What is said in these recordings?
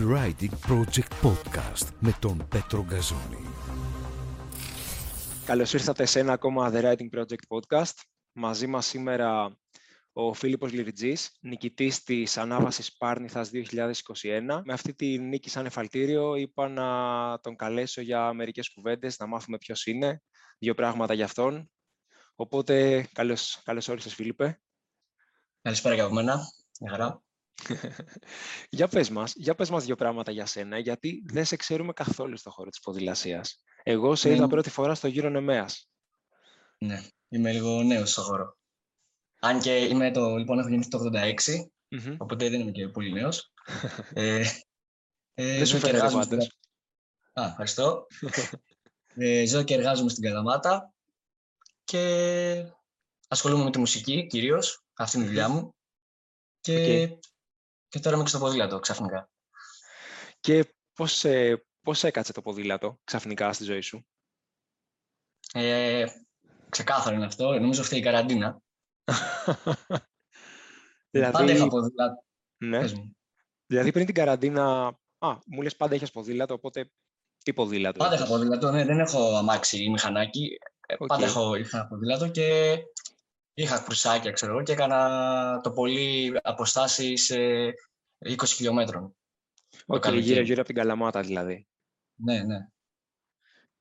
The Writing Project Podcast με τον Πέτρο Γκαζόνη. Καλώς ήρθατε σε ένα ακόμα The Writing Project Podcast. Μαζί μας σήμερα ο Φίλιππος Λιριτζής, νικητής της Ανάβασης Πάρνηθας 2021. Με αυτή τη νίκη σαν εφαλτήριο είπα να τον καλέσω για μερικές κουβέντες, να μάθουμε ποιος είναι, δύο πράγματα για αυτόν. Οπότε, καλώς, καλώς όρισες Φίλιππε. Καλησπέρα για μένα. Μια χαρά. για, πες μας, για πες μας δύο πράγματα για σένα, γιατί δεν σε ξέρουμε καθόλου στο χώρο της ποδηλασίας. Εγώ σε είδα πρώτη φορά στο γύρο Νεμέας. Ναι, είμαι λίγο νέος στο χώρο. Αν και είμαι το, λοιπόν, έχω γεννηθεί το 86, οπότε δεν είμαι και πολύ νέος. ε, ε, δεν σου φαίνεται πάντως. Α, ευχαριστώ. ε, ζω και εργάζομαι στην Καλαμάτα και ασχολούμαι με τη μουσική κυρίως, αυτή είναι η δουλειά μου. Και, και τώρα είμαι και στο ποδήλατο ξαφνικά. Και πώς, ε, πώς έκατσε το ποδήλατο ξαφνικά στη ζωή σου; Ε, ξεκάθαρο είναι αυτό. Νομίζω αυτή η καραντίνα. δηλαδή... Πάντα είχα ποδήλατο. Ναι. Δηλαδή πριν την καραντίνα... Α, μου λες πάντα είχες ποδήλατο, οπότε τι ποδήλατο. Πάντα είχα ποδήλατο, ναι. Δεν έχω αμάξι ή μηχανάκι. Okay. Ε, πάντα έχω, είχα ποδήλατο και είχα κουρσάκια, ξέρω εγώ, και έκανα το πολύ αποστάσεις 20 χιλιόμετρων. Οκ, okay, γύρω-γύρω από την Καλαμάτα δηλαδή. Ναι, ναι.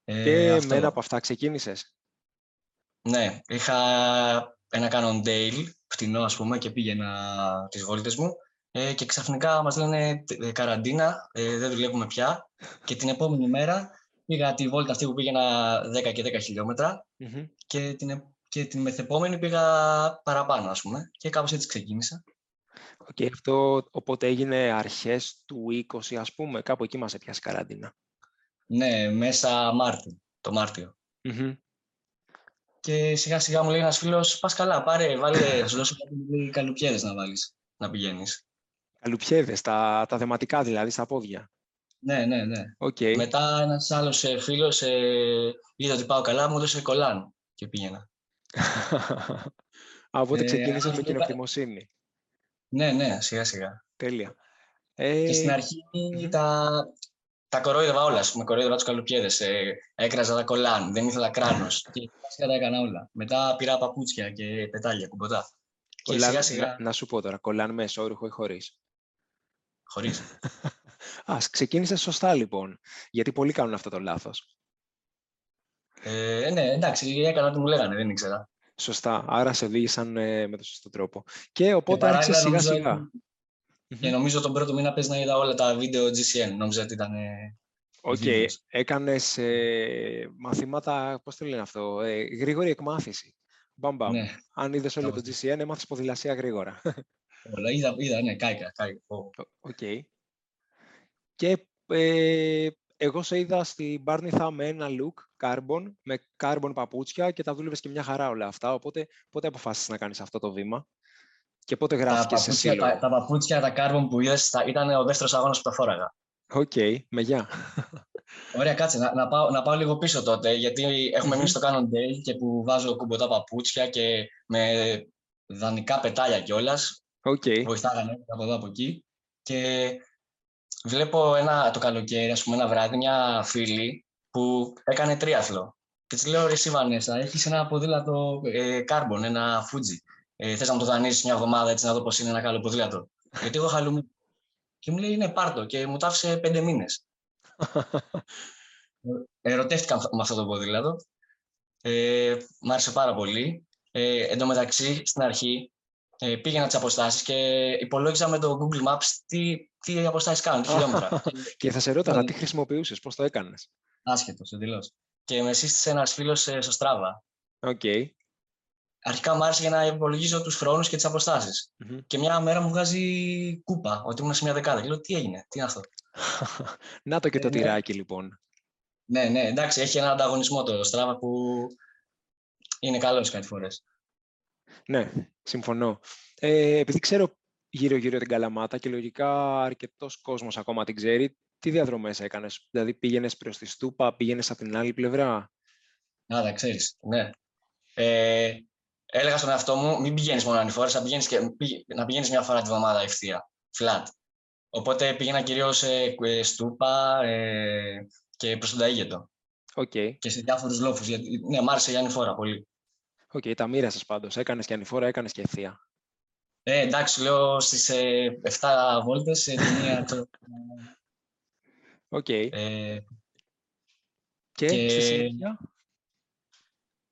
Ε, και αυτό. με ένα από αυτά ξεκίνησες; Ναι, είχα ένα Cannondale, φτηνό ας πούμε, και πήγαινα τις βόλτες μου ε, και ξαφνικά μας λένε ε, καραντίνα, ε, δεν δουλεύουμε πια και την επόμενη μέρα πήγα τη βόλτα αυτή που πήγαινα 10 και 10 χιλιόμετρα mm-hmm. και, την, και την μεθεπόμενη πήγα παραπάνω ας πούμε και κάπως έτσι ξεκίνησα. Και okay, αυτό οπότε έγινε αρχές του 20 ας πούμε, κάπου εκεί μας έπιασε καραντίνα. Ναι, μέσα Μάρτιο, το Μάρτιο. Mm-hmm. Και σιγά σιγά μου λέει ένας φίλος: Πας καλά, πάρε, βάλε, θα σου δώσω κάτι καλουπιέδες να βάλεις, να πηγαίνεις. Καλουπιέδες, τα, τα δεματικά δηλαδή, στα πόδια. Ναι, ναι, ναι. Okay. Μετά ένας άλλος ε, φίλος ε, είδε ότι πάω καλά, μου έδωσε κολάν και πήγαινα. Από τότε ε, ξεκίνησες με κοινοκτημοσύνη. Ναι, ναι, σιγά σιγά. Τέλεια. Και στην αρχή τα, τα κορόιδευα όλα, με κορόιδευα του καλουπιέδε. Ε, έκραζα τα κολάν, δεν ήθελα κράνος. και τα έκανα όλα. Μετά πήρα παπούτσια και πετάλια, κουμποτά. Κολάν, σιγά, σιγά... Να, σου πω τώρα, κολάν με εσώρουχο ή χωρίς; Χωρίς. Α, ξεκίνησες σωστά λοιπόν. Γιατί πολλοί κάνουν αυτό το λάθος. Ε, ναι, εντάξει, έκανα ό,τι μου λέγανε, δεν ήξερα. Σωστά. Άρα σε οδήγησαν ε, με τον σωστό τρόπο. Και οπότε άρχισε σιγά σιγά. Και νομίζω τον πρώτο μήνα πες να είδα όλα τα βίντεο GCN. Νόμιζα ότι ήταν. Οκ. Okay. Έκανες ε, μαθήματα, πώς το λένε αυτό, ε, γρήγορη εκμάθηση. Μπαμπαμ. Ναι. Αν είδες όλο το GCN, έμαθες ποδηλασία γρήγορα. Όλα, είδα, είδα, ναι, κάηκα. κάηκα. Οκ. Okay. Και ε, εγώ σε είδα στην Πάρνηθα με ένα Look carbon, με carbon παπούτσια και τα δούλευες και μια χαρά όλα αυτά. Οπότε πότε αποφάσισες να κάνεις αυτό το βήμα. Και πότε γράφτηκε σε σύλλογο. Τα, τα παπούτσια, τα carbon που είδε ήταν ο δεύτερος αγώνας που τα φόραγα. OK, okay, με γεια. Ωραία, κάτσε να, να, πάω, να πάω λίγο πίσω τότε, γιατί έχουμε μείνει στο Cannondale και που βάζω κουμπωτά παπούτσια και με δανεικά πετάλια κιόλας. Okay. Βοηθάγανε από εδώ από εκεί. Και βλέπω ένα, το καλοκαίρι, ας πούμε, ένα βράδυ, μια φίλη που έκανε τρίαθλο. Και της λέω, ρε εσύ Βανέσα, έχεις ένα ποδήλατο ε, carbon, ένα Fuji ε, θες να μου το δανείσεις μια εβδομάδα έτσι να δω πώς είναι ένα καλό ποδήλατο. Γιατί εγώ χαλούμαι. Και μου λέει είναι πάρτο και μου τα άφησε πέντε μήνες. Ερωτεύτηκα με αυτό το ποδήλατο. Ε, μ' άρεσε πάρα πολύ. Ε, εν τω μεταξύ, στην αρχή, ε, πήγαινα τις αποστάσεις και υπολόγιζα με το Google Maps τι, τι αποστάσεις κάνω, τι χιλιόμετρα. και θα σε ρώταγα τι χρησιμοποιούσες, πώς το έκανες; Άσχετος, εντελώς. Και με σύστησε ένας φίλος ε, στο Strava. Okay αρχικά μου άρεσε για να υπολογίζω τους χρόνους και τις αποστασει Και μια μέρα μου βγάζει κούπα, ότι ήμουν σε μια δεκάδα. Και λέω, τι έγινε, τι είναι αυτό; να το και το ε, ναι. τυράκι, λοιπόν. Ναι, ναι, εντάξει, έχει ένα ανταγωνισμό το Strava που είναι καλός κάτι φορές. Ναι, συμφωνώ. Ε, επειδή ξέρω γύρω-γύρω την Καλαμάτα και λογικά αρκετός κόσμος ακόμα την ξέρει, τι διαδρομές έκανες, Δηλαδή πήγαινες προς τη Στούπα, πήγαινες από την άλλη πλευρά; Να, τα ξέρεις. Ναι. Ε, έλεγα στον εαυτό μου, μην πηγαίνεις μόνο ανηφόρα, να πηγαίνεις μια φορά τη βδομάδα ευθεία. Flat. Οπότε πήγαινα κυρίως σε ε, Στούπα ε, και προς τον Ταΰγετο. Okay. Και σε διάφορους λόφους. Ναι, μ' άρεσε η ανηφόρα πολύ. OK, okay, τα μοίρασες πάντως. Έκανες και ανηφόρα, έκανες και ευθεία. Ε, εντάξει, λέω στις ε, 7 βόλτες σε μία. Οκ. Ε, και, και, στη συνέχεια;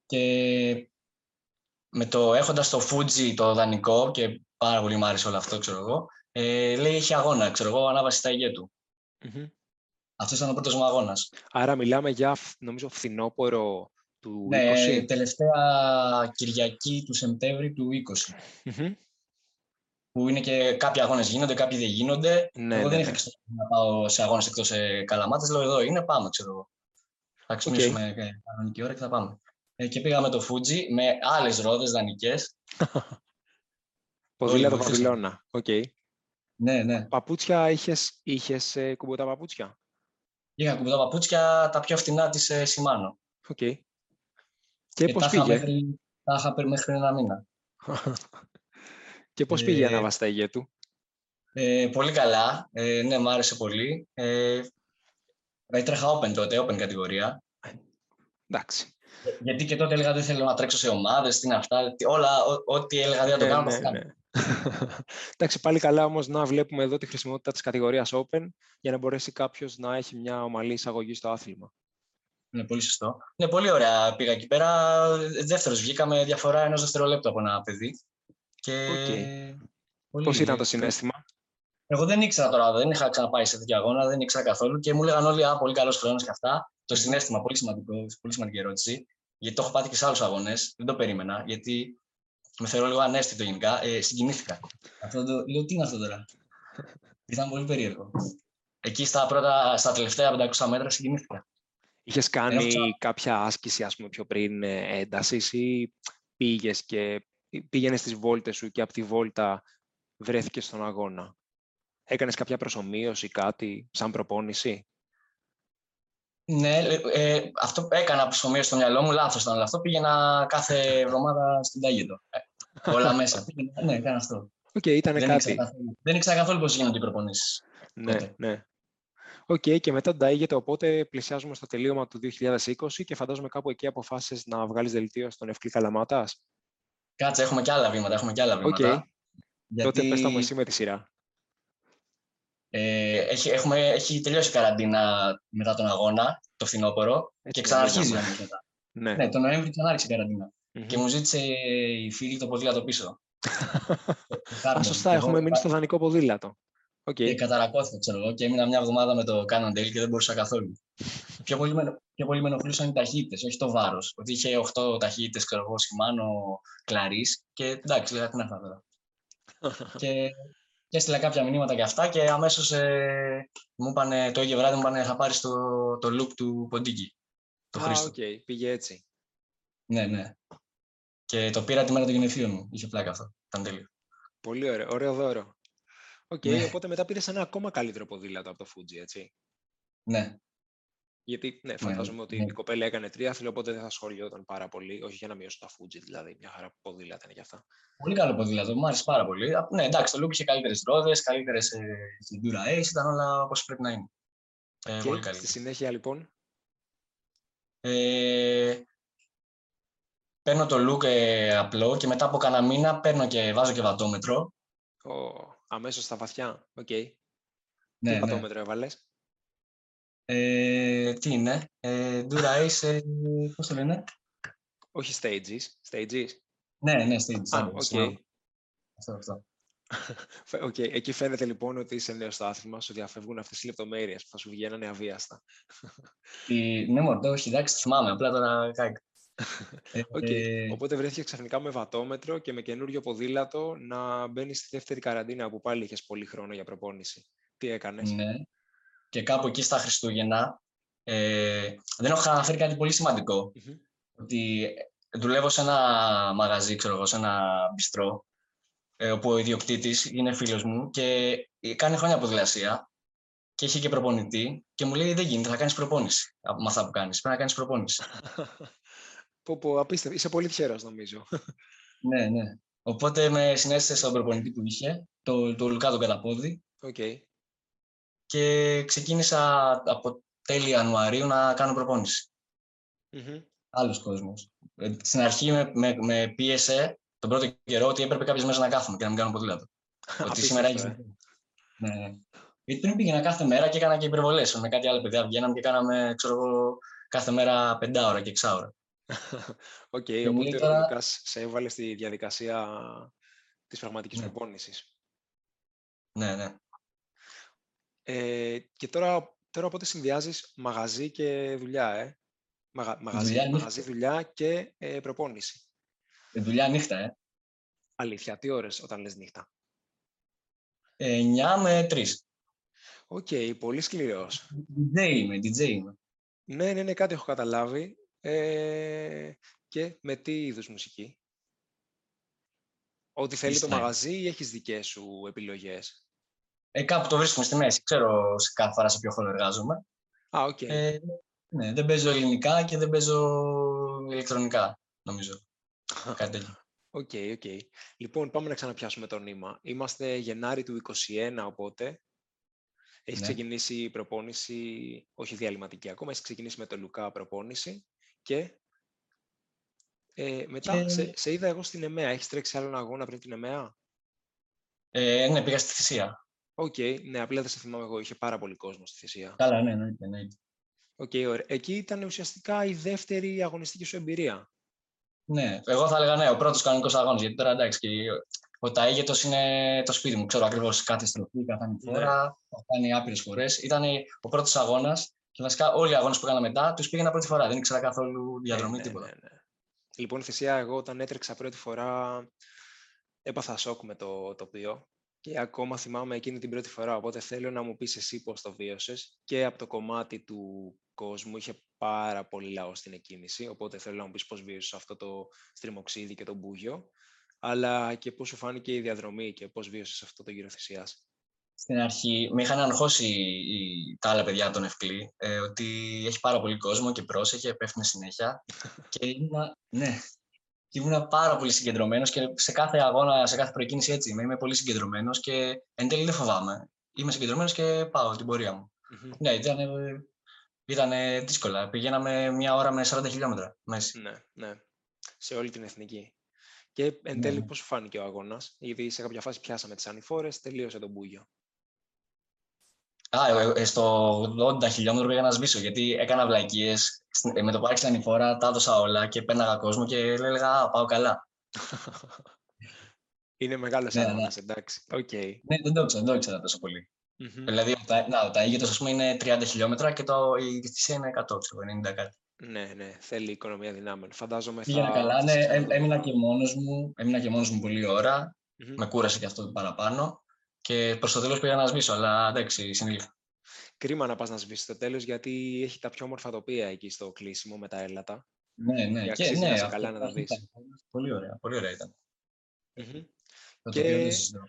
Και με το έχοντας το Fuji το δανεικό και πάρα πολύ μου άρεσε όλο αυτό, ξέρω εγώ, ε, λέει είχε αγώνα, ξέρω εγώ, ανάβαση Ταϋγέτου. Mm-hmm. Αυτός ήταν ο πρώτος μου αγώνας. Άρα μιλάμε για, νομίζω, φθινόπωρο του ναι, 20. τελευταία Κυριακή του Σεπτέμβρη του 20. Mm-hmm. Που είναι και κάποιοι αγώνες γίνονται, κάποιοι δεν γίνονται. Ναι, εγώ ναι, δεν ναι. είχα ξεχάσει να πάω σε αγώνες εκτός σε καλαμάτε. Λέω εδώ είναι, πάμε, ξέρω εγώ. Θα ξυπνήσουμε okay. κανονική ώρα και θα πάμε. Ε, και πήγαμε το Fuji με άλλες ρόδες δανεικές. Ποδήλατο Βαβυλώνα. OK. Okay. Ναι, ναι. Παπούτσια είχες, είχες ε, κουμπωτά παπούτσια; Είχα κουμπωτά παπούτσια, τα πιο φτηνά της ε, Shimano. OK. Okay. Και, και πώς πήγε; Μέχρι, τα είχα μέχρι ένα μήνα. και πώς πήγε η ανάβαση Ταϋγέτου; Ε, πολύ καλά. Ε, ναι, μου άρεσε πολύ. Ε, έτρεχα open τότε, open κατηγορία. Εντάξει. Γιατί και τότε έλεγα δεν θέλω να τρέξω σε ομάδες, τι είναι αυτά. Όλα, ό,τι έλεγα δεν θα το ναι, κάνω. Ναι, ναι. Εντάξει, πάλι καλά όμως να βλέπουμε εδώ τη χρησιμότητα της κατηγορίας Open για να μπορέσει κάποιος να έχει μια ομαλή εισαγωγή στο άθλημα. Ναι, πολύ σωστό. Ναι, πολύ ωραία πήγα εκεί πέρα. Δεύτερος βγήκαμε διαφορά ενός δευτερολέπτου από ένα παιδί. Και... Okay. Πώς ήταν το συνέστημα; Εγώ δεν ήξερα τώρα, δεν είχα ξαναπάει σε τέτοια αγώνα, δεν ήξερα καθόλου και μου έλεγαν όλοι Α, πολύ καλός χρόνος και αυτά. Το συνέστημα, πολύ, σημαντικό, πολύ σημαντική ερώτηση. Γιατί το έχω πάθει και σε άλλους αγώνες. Δεν το περίμενα. Γιατί με θεωρώ λίγο ανέστητο γενικά. Ε, συγκινήθηκα. Αυτό το, λέω, τι είναι αυτό τώρα; Ήταν πολύ περίεργο. Εκεί στα, πρώτα, στα τελευταία 500 μέτρα συγκινήθηκα. Είχες κάνει Έχω... κάποια άσκηση, ας πούμε, πιο πριν έντασης ή πήγες και πήγαινες στις βόλτες σου και από τη βόλτα βρέθηκες στον αγώνα; Έκανες κάποια προσωμείωση, κάτι σαν προπόνηση; Ναι, ε, αυτό έκανα προσομοίωση στο μυαλό μου, λάθος ήταν, αλλά αυτό πήγαινα κάθε εβδομάδα στην Ταΰγετο. Ε, όλα μέσα. Πήγαινα, ναι, έκανα αυτό. OK, okay, ήταν δεν κάτι. Ήξερα δεν ήξερα καθόλου πώς γίνονται οι προπονήσεις. Ναι, τότε. ναι. OK, okay, και μετά τον Ταΰγετο, οπότε πλησιάζουμε στο τελείωμα του 2020 και φαντάζομαι κάπου εκεί αποφάσισες να βγάλεις δελτίο στον Ευκλή Καλαμάτας. Κάτσε, έχουμε και άλλα βήματα, έχουμε και άλλα βήματα. Okay. Γιατί... Τότε πες τα μου εσύ με τη σειρά. Ε, έχει, έχουμε, έχει τελειώσει η καραντίνα μετά τον αγώνα, το φθινόπωρο, και ξαναρχίζει μετά. Ναι. ναι, τον Νοέμβρη ξανάρχισε η καραντίνα. Mm-hmm. Και μου ζήτησε η φίλη το ποδήλατο πίσω. Α, σωστά, έχουμε μείνει στο δανεικό ποδήλατο. Okay. Και καταρακώθηκα, ξέρω εγώ, και έμεινα μια εβδομάδα με το Cannondale και δεν μπορούσα καθόλου. πιο, πολύ με, πιο πολύ με ενοχλούσαν οι ταχύτητες, όχι το βάρος. Ότι είχε 8 ταχύτητες, ξέρω εγώ, Shimano, Claris και εντάξει, λέγα τι είναι αυτά τώρα. και και έστειλα κάποια μηνύματα και αυτά και αμέσως ε, μου είπαν το ίδιο βράδυ μου είπαν θα πάρεις το, το Look του Ποντίκη. Το Α, OK, okay. πήγε έτσι. Ναι, ναι. Και το πήρα τη μέρα του γενεθλίου μου. Είχε πλάκα αυτό. Ήταν τέλειο. Πολύ ωραίο. Ωραίο δώρο. OK, okay, ναι. οπότε μετά πήρες ένα ακόμα καλύτερο ποδήλατο από το Fuji, έτσι. Ναι. Γιατί, ναι, φαντάζομαι ναι, ότι ναι. η κοπέλα έκανε τρίαθλο, οπότε δεν θα σχολιόταν πάρα πολύ. Όχι για να μειώσω τα Fuji, δηλαδή. Μια χαρά ποδήλατα είναι για αυτά. Πολύ καλό ποδήλατο, μου άρεσε πάρα πολύ. Ναι, εντάξει, το Look είχε καλύτερες ρόδες, καλύτερες στην Dura Ace, ήταν όλα όπως πρέπει να είναι. Ε, και πολύ καλή. Στη συνέχεια, λοιπόν. Ε, παίρνω το Look ε, απλό και μετά από κανένα μήνα παίρνω και βάζω και βατόμετρο. Oh, αμέσως στα βαθιά, OK. Okay. Ναι, Τι ναι. βατόμετρο έβαλες; Ε, τι είναι, ε, Dura Ace, ε, πώς το λένε; Όχι Stages, Stages. Ναι, ναι, Stages. Α, OK. Okay. Αυτό, αυτό. okay. Εκεί φαίνεται λοιπόν ότι είσαι νέος στο άθλημα, σου διαφεύγουν αυτές οι λεπτομέρειες που θα σου βγαίνανε αβίαστα. Η... Ναι, μόνο, όχι, εντάξει, θυμάμαι, απλά τώρα κάηκα. Okay. ε... Οπότε βρέθηκε ξαφνικά με βατόμετρο και με καινούριο ποδήλατο να μπαίνει στη δεύτερη καραντίνα που πάλι είχες πολύ χρόνο για προπόνηση. Τι έκανες; Ναι. Και κάπου εκεί στα Χριστούγεννα ε, δεν έχω αναφέρει κάτι πολύ σημαντικό. Mm-hmm. Ότι δουλεύω σε ένα μαγαζί, ξέρω εγώ, σε ένα μπιστρό, ε, όπου ο ιδιοκτήτης είναι φίλος μου και κάνει χρόνια ποδηλασία και έχει και προπονητή και μου λέει: Δεν γίνεται, θα κάνεις προπόνηση με αυτά που κάνεις. Πρέπει να κάνεις προπόνηση. πω, πω, απίστευτο. Είσαι πολύ τυχερός, νομίζω. ναι, ναι. Οπότε με συνέστησε στον προπονητή που είχε, το, το Λουκά τον Καταπόδη. Okay. και ξεκίνησα από τέλη Ιανουαρίου να κάνω προπόνηση. Μμμ. Άλλος κόσμος. Ε, Στην αρχή με, με, με πίεσε τον πρώτο καιρό ότι έπρεπε κάποιες μέρες να κάθομαι και να μην κάνω ποδήλατο. ότι Απίστευτο, σήμερα ε. έχεις... Ναι, ναι. Γιατί πριν πήγαινα κάθε μέρα και έκανα και υπερβολές. Με κάτι άλλο παιδιά βγαίναμε και κάναμε, ξέρω εγώ, κάθε μέρα πεντάωρα και εξάωρα. Οκ, μου οπότε λέει ο τώρα- Λουκάς σε έβαλε στη διαδικασία της πραγματικής Ναι. προπόνησης. Ναι, ναι. Ε, και τώρα, τώρα πότε συνδυάζεις μαγαζί και δουλειά, ε; Μαγα, μαγαζί, Δουλειά, νύχτα. μαγαζί, δουλειά και ε, προπόνηση. Ε, Δουλειά νύχτα, ε. Αλήθεια, τι ώρες όταν λες νύχτα; 9 με 3. Οκ, πολύ σκληρός. DJ είμαι, DJ είμαι. Ναι, ναι, ναι, κάτι έχω καταλάβει. Ε, και με τι είδους μουσική; Ό,τι θέλει το Freestyle. μαγαζί ή έχεις δικές σου επιλογές; Ε, κάπου το βρίσκουμε στη μέση. Ξέρω σε κάθε φορά σε ποιο χώρο εργάζομαι. Α, οκ. Ε, ναι, δεν παίζω ελληνικά και δεν παίζω ηλεκτρονικά, νομίζω. Κάτι τέτοιο. Οκ, οκ. Λοιπόν, πάμε να ξαναπιάσουμε το νήμα. Είμαστε Γενάρη του 21, οπότε έχει Ναι. ξεκινήσει η προπόνηση, όχι διαλειμματική ακόμα, έχει ξεκινήσει με το Λουκά προπόνηση και ε, μετά Και- σε, σε είδα εγώ στη Νεμέα. Έχεις τρέξει άλλον αγώνα πριν τη Νεμέα; Ε, ναι, πήγα στη θυσία. Οκ, ναι, απλά δεν σε θυμάμαι εγώ. Είχε πάρα πολύ κόσμο στη θυσία. Καλά, ναι, εννοείται. εννοείται. Οκ, ωραία. Εκεί ήταν ουσιαστικά η δεύτερη αγωνιστική σου εμπειρία. Ναι, εγώ θα έλεγα ναι, ο πρώτος κανονικός αγώνας. Γιατί τώρα εντάξει, και ο Ταίγετο είναι το σπίτι μου. Ξέρω ακριβώς κάθε στροφή, κάθε ανηφόρα. Το έχω κάνει άπειρες φορές. Ήταν ο πρώτος αγώνας και βασικά όλοι οι αγώνες που έκανα μετά τους πήγαινα πρώτη φορά. Δεν ήξερα καθόλου διαδρομή, Ε, ναι, τίποτα. ναι, ναι. Λοιπόν, θυσία, εγώ όταν έτρεξα πρώτη φορά έπαθα σοκ με το τοπίο και ακόμα θυμάμαι εκείνη την πρώτη φορά, οπότε θέλω να μου πεις εσύ πώς το βίωσες και από το κομμάτι του κόσμου είχε πάρα πολύ λαό στην εκκίνηση, οπότε θέλω να μου πεις πώς βίωσες αυτό το στριμοξίδι και το μπούγιο, αλλά και πώς σου φάνηκε η διαδρομή και πώς βίωσες αυτό το γύρο θυσίας. Στην αρχή με είχαν αγχώσει οι- τα άλλα παιδιά από τον Ευκλή ε, ότι έχει πάρα πολύ κόσμο και πρόσεχε, πέφτουν συνέχεια. και ήμουνα, ναι, και ήμουνα πάρα πολύ συγκεντρωμένος και σε κάθε αγώνα, σε κάθε προκίνηση έτσι είμαι. Είμαι πολύ συγκεντρωμένος και εν τέλει δεν φοβάμαι. Είμαι συγκεντρωμένος και πάω την πορεία μου. Μμμ. Ναι, ήταν, ήταν δύσκολα. Πηγαίναμε μια ώρα με 40 χιλιόμετρα μέση. Ναι, ναι. Σε όλη την εθνική. Και εν τέλει ναι. πώς σου φάνηκε ο αγώνας, γιατί σε κάποια φάση πιάσαμε τις ανηφόρες, τελείωσε το μπούγιο. Α, ε, ε, στο 80 χιλιόμετρο πήγα να σβήσω γιατί έκανα βλακίες. Με το που άρχισε ανηφόρα, τα έδωσα όλα και πέρναγα κόσμο και έλεγα Α, πάω καλά. Είναι μεγάλος Ναι, ναι. αγώνα, εντάξει. Οκ. Ναι, δεν το ήξερα, δεν το ήξερα τόσο πολύ. Μμμ. Δηλαδή, ο Τα- να, ο Ταίγετος, ας πούμε, είναι 30 χιλιόμετρα και το, η θυσία είναι 100, ξέρω, 90 κάτι. Ναι, ναι, θέλει οικονομία δυνάμεων. Φαντάζομαι Πήγαινα θα... καλά, θα ναι, σε έ- ξαναδούμε. έμεινα και μόνος μου, έμεινα και μόνος μου πολλή ώρα, Μμμ. με κούρασε και αυτό παραπάνω και προς το τέλος πήγα να σβήσω, αλλά εντάξει, συνήλθα. Κρίμα να πας να σβήσεις το τέλος, γιατί έχει τα πιο όμορφα τοπία εκεί στο κλείσιμο με τα έλατα. Ναι, ναι, Και και αξίζει ναι, να είσαι αυτό καλά να τα ήταν δεις. Πολύ ωραία, πολύ ωραία ήταν. Μμμ. Το Και- τοπίο δεν συζητώ.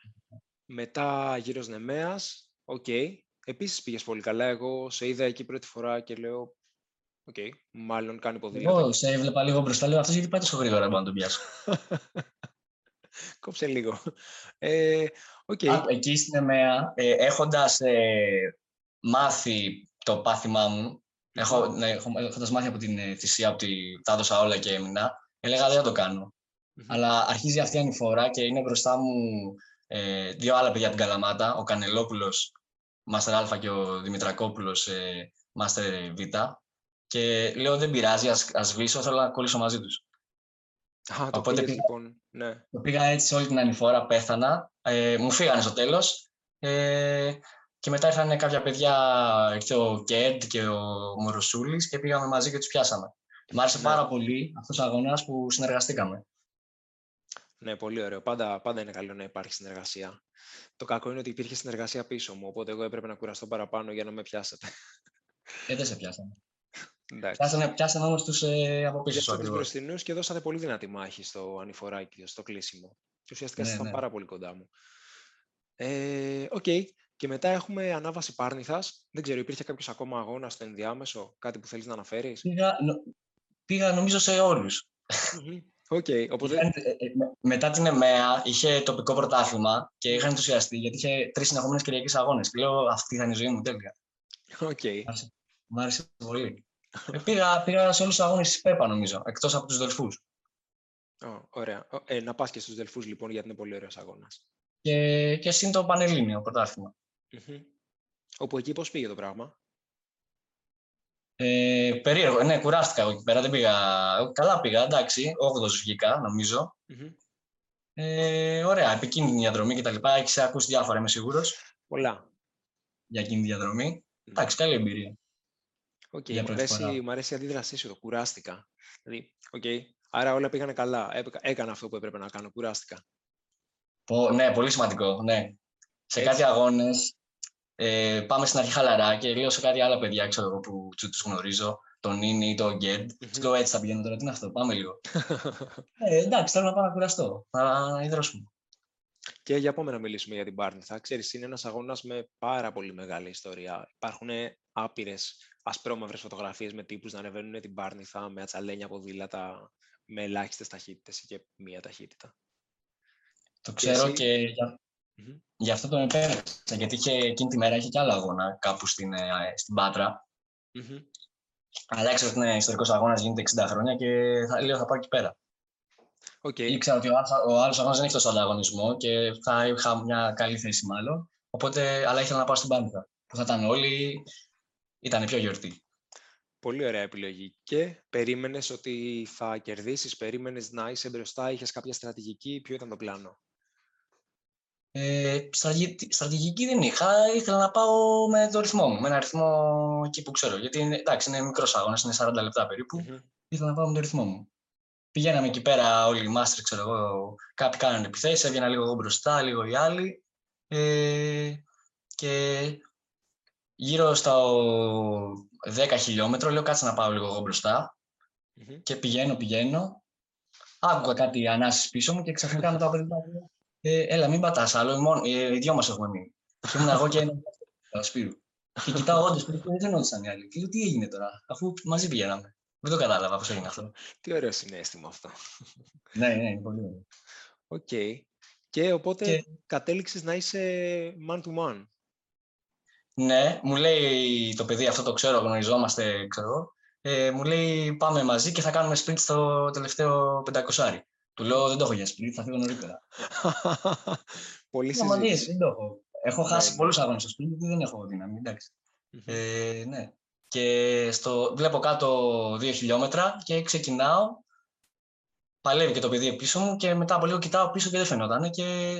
Μετά γύρο Νεμέας, οκ. Επίσης πήγες πολύ καλά. Εγώ σε είδα εκεί πρώτη φορά και λέω, οκ, μάλλον κάνει ποδήλατο. Εγώ σε έβλεπα λίγο μπροστά, λέω αυτός γιατί πάει τόσο γρήγορα, δεν μπορώ να τον πιάσω. Κόψε λίγο. Ε, οκ. Α, εκεί στη Νεμέα, ε, έχοντας ε, μάθει το πάθημά μου, έχω, ναι, έχω, έχοντας μάθει από την ε, θυσία ότι τα έδωσα όλα και έμεινα, έλεγα δεν θα το κάνω. Μμμ. Αλλά αρχίζει αυτή η ανηφορά και είναι μπροστά μου ε, δύο άλλα παιδιά από την Καλαμάτα, ο Κανελόπουλος, Μάστερ Α και ο Δημητρακόπουλος, ε, Μάστερ Β. Και λέω δεν πειράζει, ας, ας σβήσω, θέλω να κολλήσω μαζί τους. Α, το Οπότε πήγες πήγα- λοιπόν, ναι. Το πήγα έτσι σε όλη την ανηφόρα, πέθανα. Ε, μου φύγανε στο τέλος. Ε, και μετά ήρθαν κάποια παιδιά, ήρθε ο Κέντ και ο Μοροσούλης και πήγαμε μαζί και τους πιάσαμε. Μ' άρεσε Ναι. πάρα πολύ αυτός ο αγώνας που συνεργαστήκαμε. Ναι, πολύ ωραίο. Πάντα, πάντα είναι καλό να υπάρχει συνεργασία. Το κακό είναι ότι υπήρχε συνεργασία πίσω μου, οπότε εγώ έπρεπε να κουραστώ παραπάνω για να με πιάσετε. Ε, δεν σε πιάσαμε. Εντάξει. Πιάσανε, πιάσανε όμως τους ε, από πίσω σου Πιάσατε τους ακριβώς. μπροστινούς και δώσατε πολύ δυνατή μάχη στο ανηφοράκι, στο κλείσιμο. Και ουσιαστικά Ναι, ήσασταν ναι. πάρα πολύ κοντά μου. Ε, Οκ. Και μετά έχουμε ανάβαση Πάρνηθας. Δεν ξέρω, υπήρχε κάποιος ακόμα αγώνας στο ενδιάμεσο, κάτι που θέλεις να αναφέρεις; Πήγα, νο- πήγα νομίζω σε όλους. Μμμ. Οκ, οπότε... Είχαν, ε, ε, με- μετά την Νεμέα είχε τοπικό πρωτάθλημα και είχαν ενθουσιαστεί γιατί είχε τρεις συνεχόμενες Κυριακές αγώνες. Και λέω αυτή θα είναι η ζωή μου τέλεια. Οκ. Μ' άρεσε πολύ. Ε, πήγα, πήγα σε όλους τους αγώνες της ΠΕΠΑ νομίζω, εκτός από τους Δελφούς. Ω, ωραία. Ω, Ε, να πας και στους Δελφούς λοιπόν, γιατί είναι πολύ ωραίος αγώνας. Και, και συν το Πανελλήνιο πρωτάθλημα. Μμμ. Όπου εκεί πώς πήγε το πράγμα; Ε, περίεργο, ναι, κουράστηκα εγώ εκεί πέρα. Δεν πήγα. Καλά πήγα, εντάξει. 8 βγήκα, νομίζω. Μμμ. Ε, ωραία, επικίνδυνη διαδρομή κτλ. Έχεις ακούσει διάφορα, είμαι σίγουρος, Πολλά. για εκείνη τη διαδρομή. Μμ. Εντάξει, καλή εμπειρία. Οκ, για μου, πρώτη φορά. αρέσει, μ' αρέσει η αντίδρασή σου, το κουράστηκα. Δηλαδή, οκ, άρα όλα πήγανε καλά. Έπαικα- Έκανα αυτό που έπρεπε να κάνω, κουράστηκα. Πο- ναι, πολύ σημαντικό. Ναι. Σε Έτσι. κάτι αγώνες ε, πάμε στην αρχή χαλαρά και λέω σε κάτι άλλα παιδιά ξέρω εγώ, που τους γνωρίζω, τον Νίνι ή τον Γκέντ. Μμμ. Τους λέω έτσι θα πηγαίνω τώρα, τι είναι αυτό, πάμε λίγο. ε, εντάξει, θέλω να πάω να κουραστώ, να ιδρώσουμε. Και για πάμε να μιλήσουμε για την Πάρνηθα. Ξέρεις, είναι ένας αγώνας με πάρα πολύ μεγάλη ιστορία. Υπάρχουν άπειρες ασπρόμαυρες φωτογραφίες με τύπους να ανεβαίνουν την Πάρνηθα με ατσαλένια ποδήλατα, με ελάχιστες ταχύτητες ή και μία ταχύτητα. Το Και ξέρω εσύ; και για, Μμμ. γι' αυτό τον επέλεξα. Γιατί είχε, εκείνη τη μέρα είχε και άλλο αγώνα κάπου στην, ε, στην Πάτρα. Μμμ. Αλλά έξερα ότι είναι ιστορικός αγώνας, γίνεται 60 χρόνια και θα, λέω θα πάω εκεί πέρα. Οκ. Ήξερα ότι ο άλλος, ο άλλος αγώνας δεν έχει τόσο ανταγωνισμό και θα είχα μια καλή θέση μάλλον. Οπότε, αλλά ήθελα να πάω στην Πάρνηθα. Που θα ήταν όλοι, ήταν πιο γιορτή. Πολύ ωραία επιλογή. Και περίμενες ότι θα κερδίσεις, περίμενες να είσαι μπροστά, είχες κάποια στρατηγική, ποιο ήταν το πλάνο; Ε, στρατηγική, στρατηγική δεν είχα, ήθελα να πάω με το ρυθμό μου, με ένα ρυθμό εκεί που ξέρω. Γιατί είναι, εντάξει, είναι μικρός αγώνας, είναι 40 λεπτά περίπου. Μμμ. Ήθελα να πάω με το ρυθμό μου. Πηγαίναμε εκεί πέρα όλοι οι μάστρες, ξέρω εγώ, κάποιοι κάνανε επιθέσεις, έβγαινα λίγο εγώ μπροστά, λίγο οι άλλοι. Ε, και γύρω στα 10 χιλιόμετρο λέω κάτσε να πάω λίγο εγώ μπροστά Μμμ. και πηγαίνω, πηγαίνω. Άκουγα κάτι ανάσεις πίσω μου και ξαφνικά μετά από την ε, έλα μην πατάς άλλο, μόνο, ε, οι δυο μας έχουμε μείνει. Και ήμουν εγώ και ένα ο Σπύρου. Και κοιτάω όντως πριν δεν φαινόντουσαν οι άλλοι. Και λέω τι έγινε τώρα, αφού μαζί πηγαίναμε. Δεν το κατάλαβα πώς έγινε αυτό. Τι ωραίο συνέστημα αυτό. ναι, ναι, είναι πολύ ωραίο. Οκ. Και οπότε Και- κατέληξες να είσαι man to man. Ναι, μου λέει το παιδί, αυτό το ξέρω, γνωριζόμαστε, ξέρω εγώ. Ε, μου λέει πάμε μαζί και θα κάνουμε sprint στο τελευταίο πεντακοσάρι. Του λέω δεν το έχω για sprint, θα φύγω νωρίτερα. Πολύ Μα δεις, συζήτηση. δεν το έχω. Έχω Ναι, χάσει ναι. πολλούς αγώνες στο sprint γιατί δεν έχω δύναμη, εντάξει. Μμμ. Ε, ναι. Και στο, βλέπω κάτω δύο χιλιόμετρα και ξεκινάω. Παλεύει και το παιδί πίσω μου και μετά από λίγο κοιτάω πίσω και δεν φαινόταν και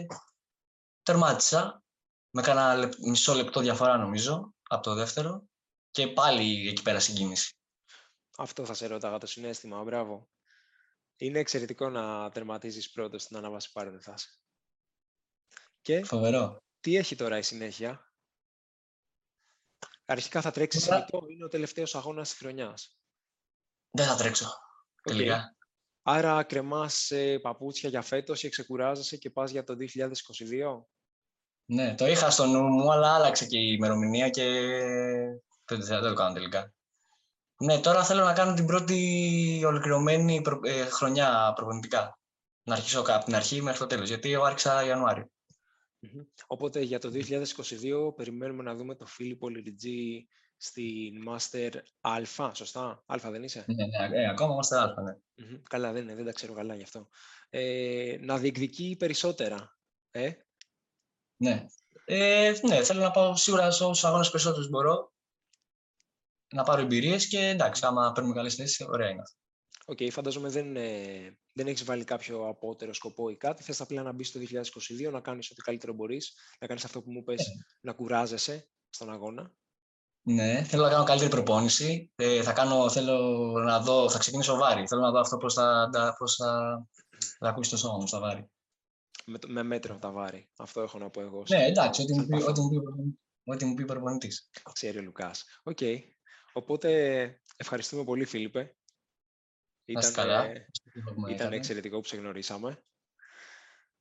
τερμάτισα. Με κάνα λεπ- μισό λεπτό διαφορά νομίζω από το δεύτερο και πάλι εκεί πέρα συγκίνηση. Αυτό θα σε ρώταγα το συνέστημα, μπράβο. Είναι εξαιρετικό να τερματίζεις πρώτος στην ανάβαση Πάρνηθας. Και Φοβερό. τι έχει τώρα η συνέχεια; Αρχικά θα τρέξεις Τώρα- συνητό, είναι ο τελευταίος αγώνας της χρονιάς. Δεν θα τρέξω Οκ. τελικά. Άρα κρεμάς ε, παπούτσια για φέτος και ξεκουράζεσαι και πας για το 2022. Ναι, το είχα στο νου μου, αλλά άλλαξε και η ημερομηνία και δεν δεν το κάνω τελικά. Ναι, τώρα θέλω να κάνω την πρώτη ολοκληρωμένη προ- ε, χρονιά προπονητικά. Να αρχίσω από την αρχή μέχρι το τέλος, γιατί εγώ άρχισα Ιανουάριο. Μμμ. Οπότε για το 2022 περιμένουμε να δούμε τον Φίλιππο Λυριντζή στην Master Α, σωστά; Α δεν είσαι; Ναι, ναι, ε, ακόμα είμαστε αλφα, ναι. Μμμ. Καλά δεν είναι, δεν τα ξέρω καλά γι' αυτό. Ε, να διεκδικεί περισσότερα. Ε, Ναι. Ε, ναι, θέλω να πάω σίγουρα σε όσους αγώνες περισσότερους μπορώ. Να πάρω εμπειρίες και εντάξει, άμα παίρνουμε καλές θέσεις, ωραία είναι αυτό. Οκ, φαντάζομαι δεν, ε, δεν έχεις βάλει κάποιο απώτερο σκοπό ή κάτι. Θες απλά να μπεις στο 2022, να κάνεις ό,τι καλύτερο μπορείς, να κάνεις αυτό που μου πες, να κουράζεσαι στον αγώνα. Ναι, θέλω να κάνω καλύτερη προπόνηση. Ε, θα, κάνω, θέλω να δω, θα ξεκινήσω βάρη. Θέλω να δω αυτό πώς θα, τα- πώς θα, θα ακούσει το σώμα μου στα βάρη. Με, το- με μέτρο τα βάρη. Αυτό έχω να πω εγώ. Ναι, εντάξει, ό,τι μου σαν πει, παθό. ό,τι μου πει, ο προπονητής- ό,τι μου πει ο προπονητής. Ξέρει ο Λουκάς. Οκ. Οπότε ευχαριστούμε πολύ Φίλιππε. Να είστε Ήταν, καλά. ε, Έχουμε ήταν κάνει. εξαιρετικό που σε γνωρίσαμε.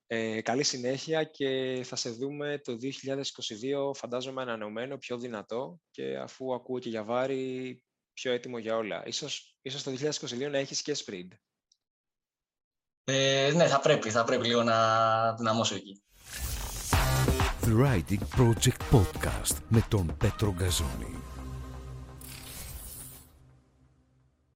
Ε, καλή συνέχεια και θα σε δούμε το 2022 φαντάζομαι ανανεωμένο, πιο δυνατό και αφού ακούω και για βάρη πιο έτοιμο για όλα. Ίσως, ίσως το 2022 να έχεις και sprint. Ε, ναι, θα πρέπει, θα πρέπει λίγο να δυναμώσω εκεί. The Riding Project Podcast με τον Πέτρο Γκαζόνη.